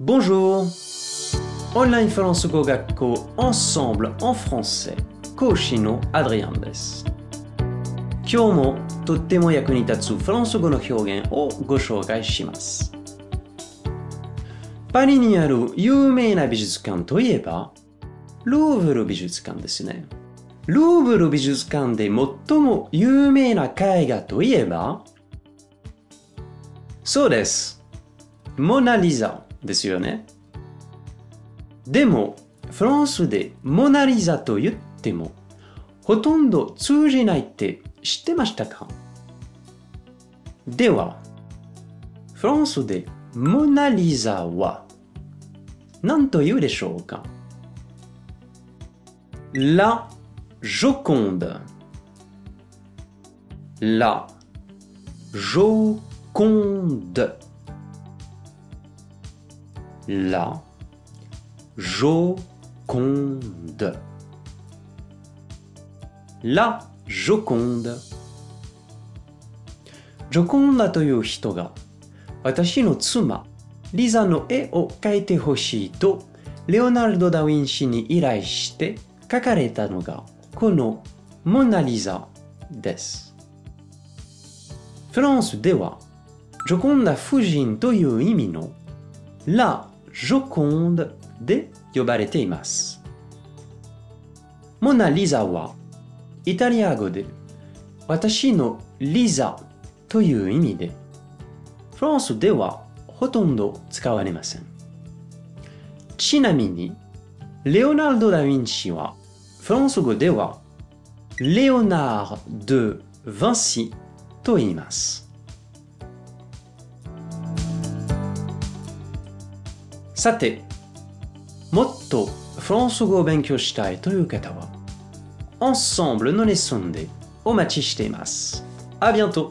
Bonjour! オンラインフランス語学校 Ensemble en français 講師のアドリアンです。今日もとっても役に立つフランス語の表現をご紹介します。パリにある有名な美術館といえば、ルーブル美術館ですね。ルーブル美術館で最も有名な絵画といえば、そうです。モナ・リザですよね。でも、フランスでモナ・リザと言っても、ほとんど通じないって知ってましたか？では、フランスでモナ・リザは何と言うでしょうか？La Joconde. La Joconde. La Joconde La Joconde ジョコンダという人が私の妻リザの絵を描いてほしいとレオナルド・ダ・ヴィンチに依頼して描かれたのがこのモナ・リザです。フランスではジョコンダ夫人という意味のラ・ジョコンドで呼ばれています。モナ・リザはイタリア語で私のリザという意味でフランスではほとんど使われません。ちなみにレオナルド・ダ・ヴィンチはフランス語ではレオナード・ヴァンシと言います。さて、もっとフランス語を勉強したいという方は、Ensemble のレッスンでお待ちしています。あ、bientôt!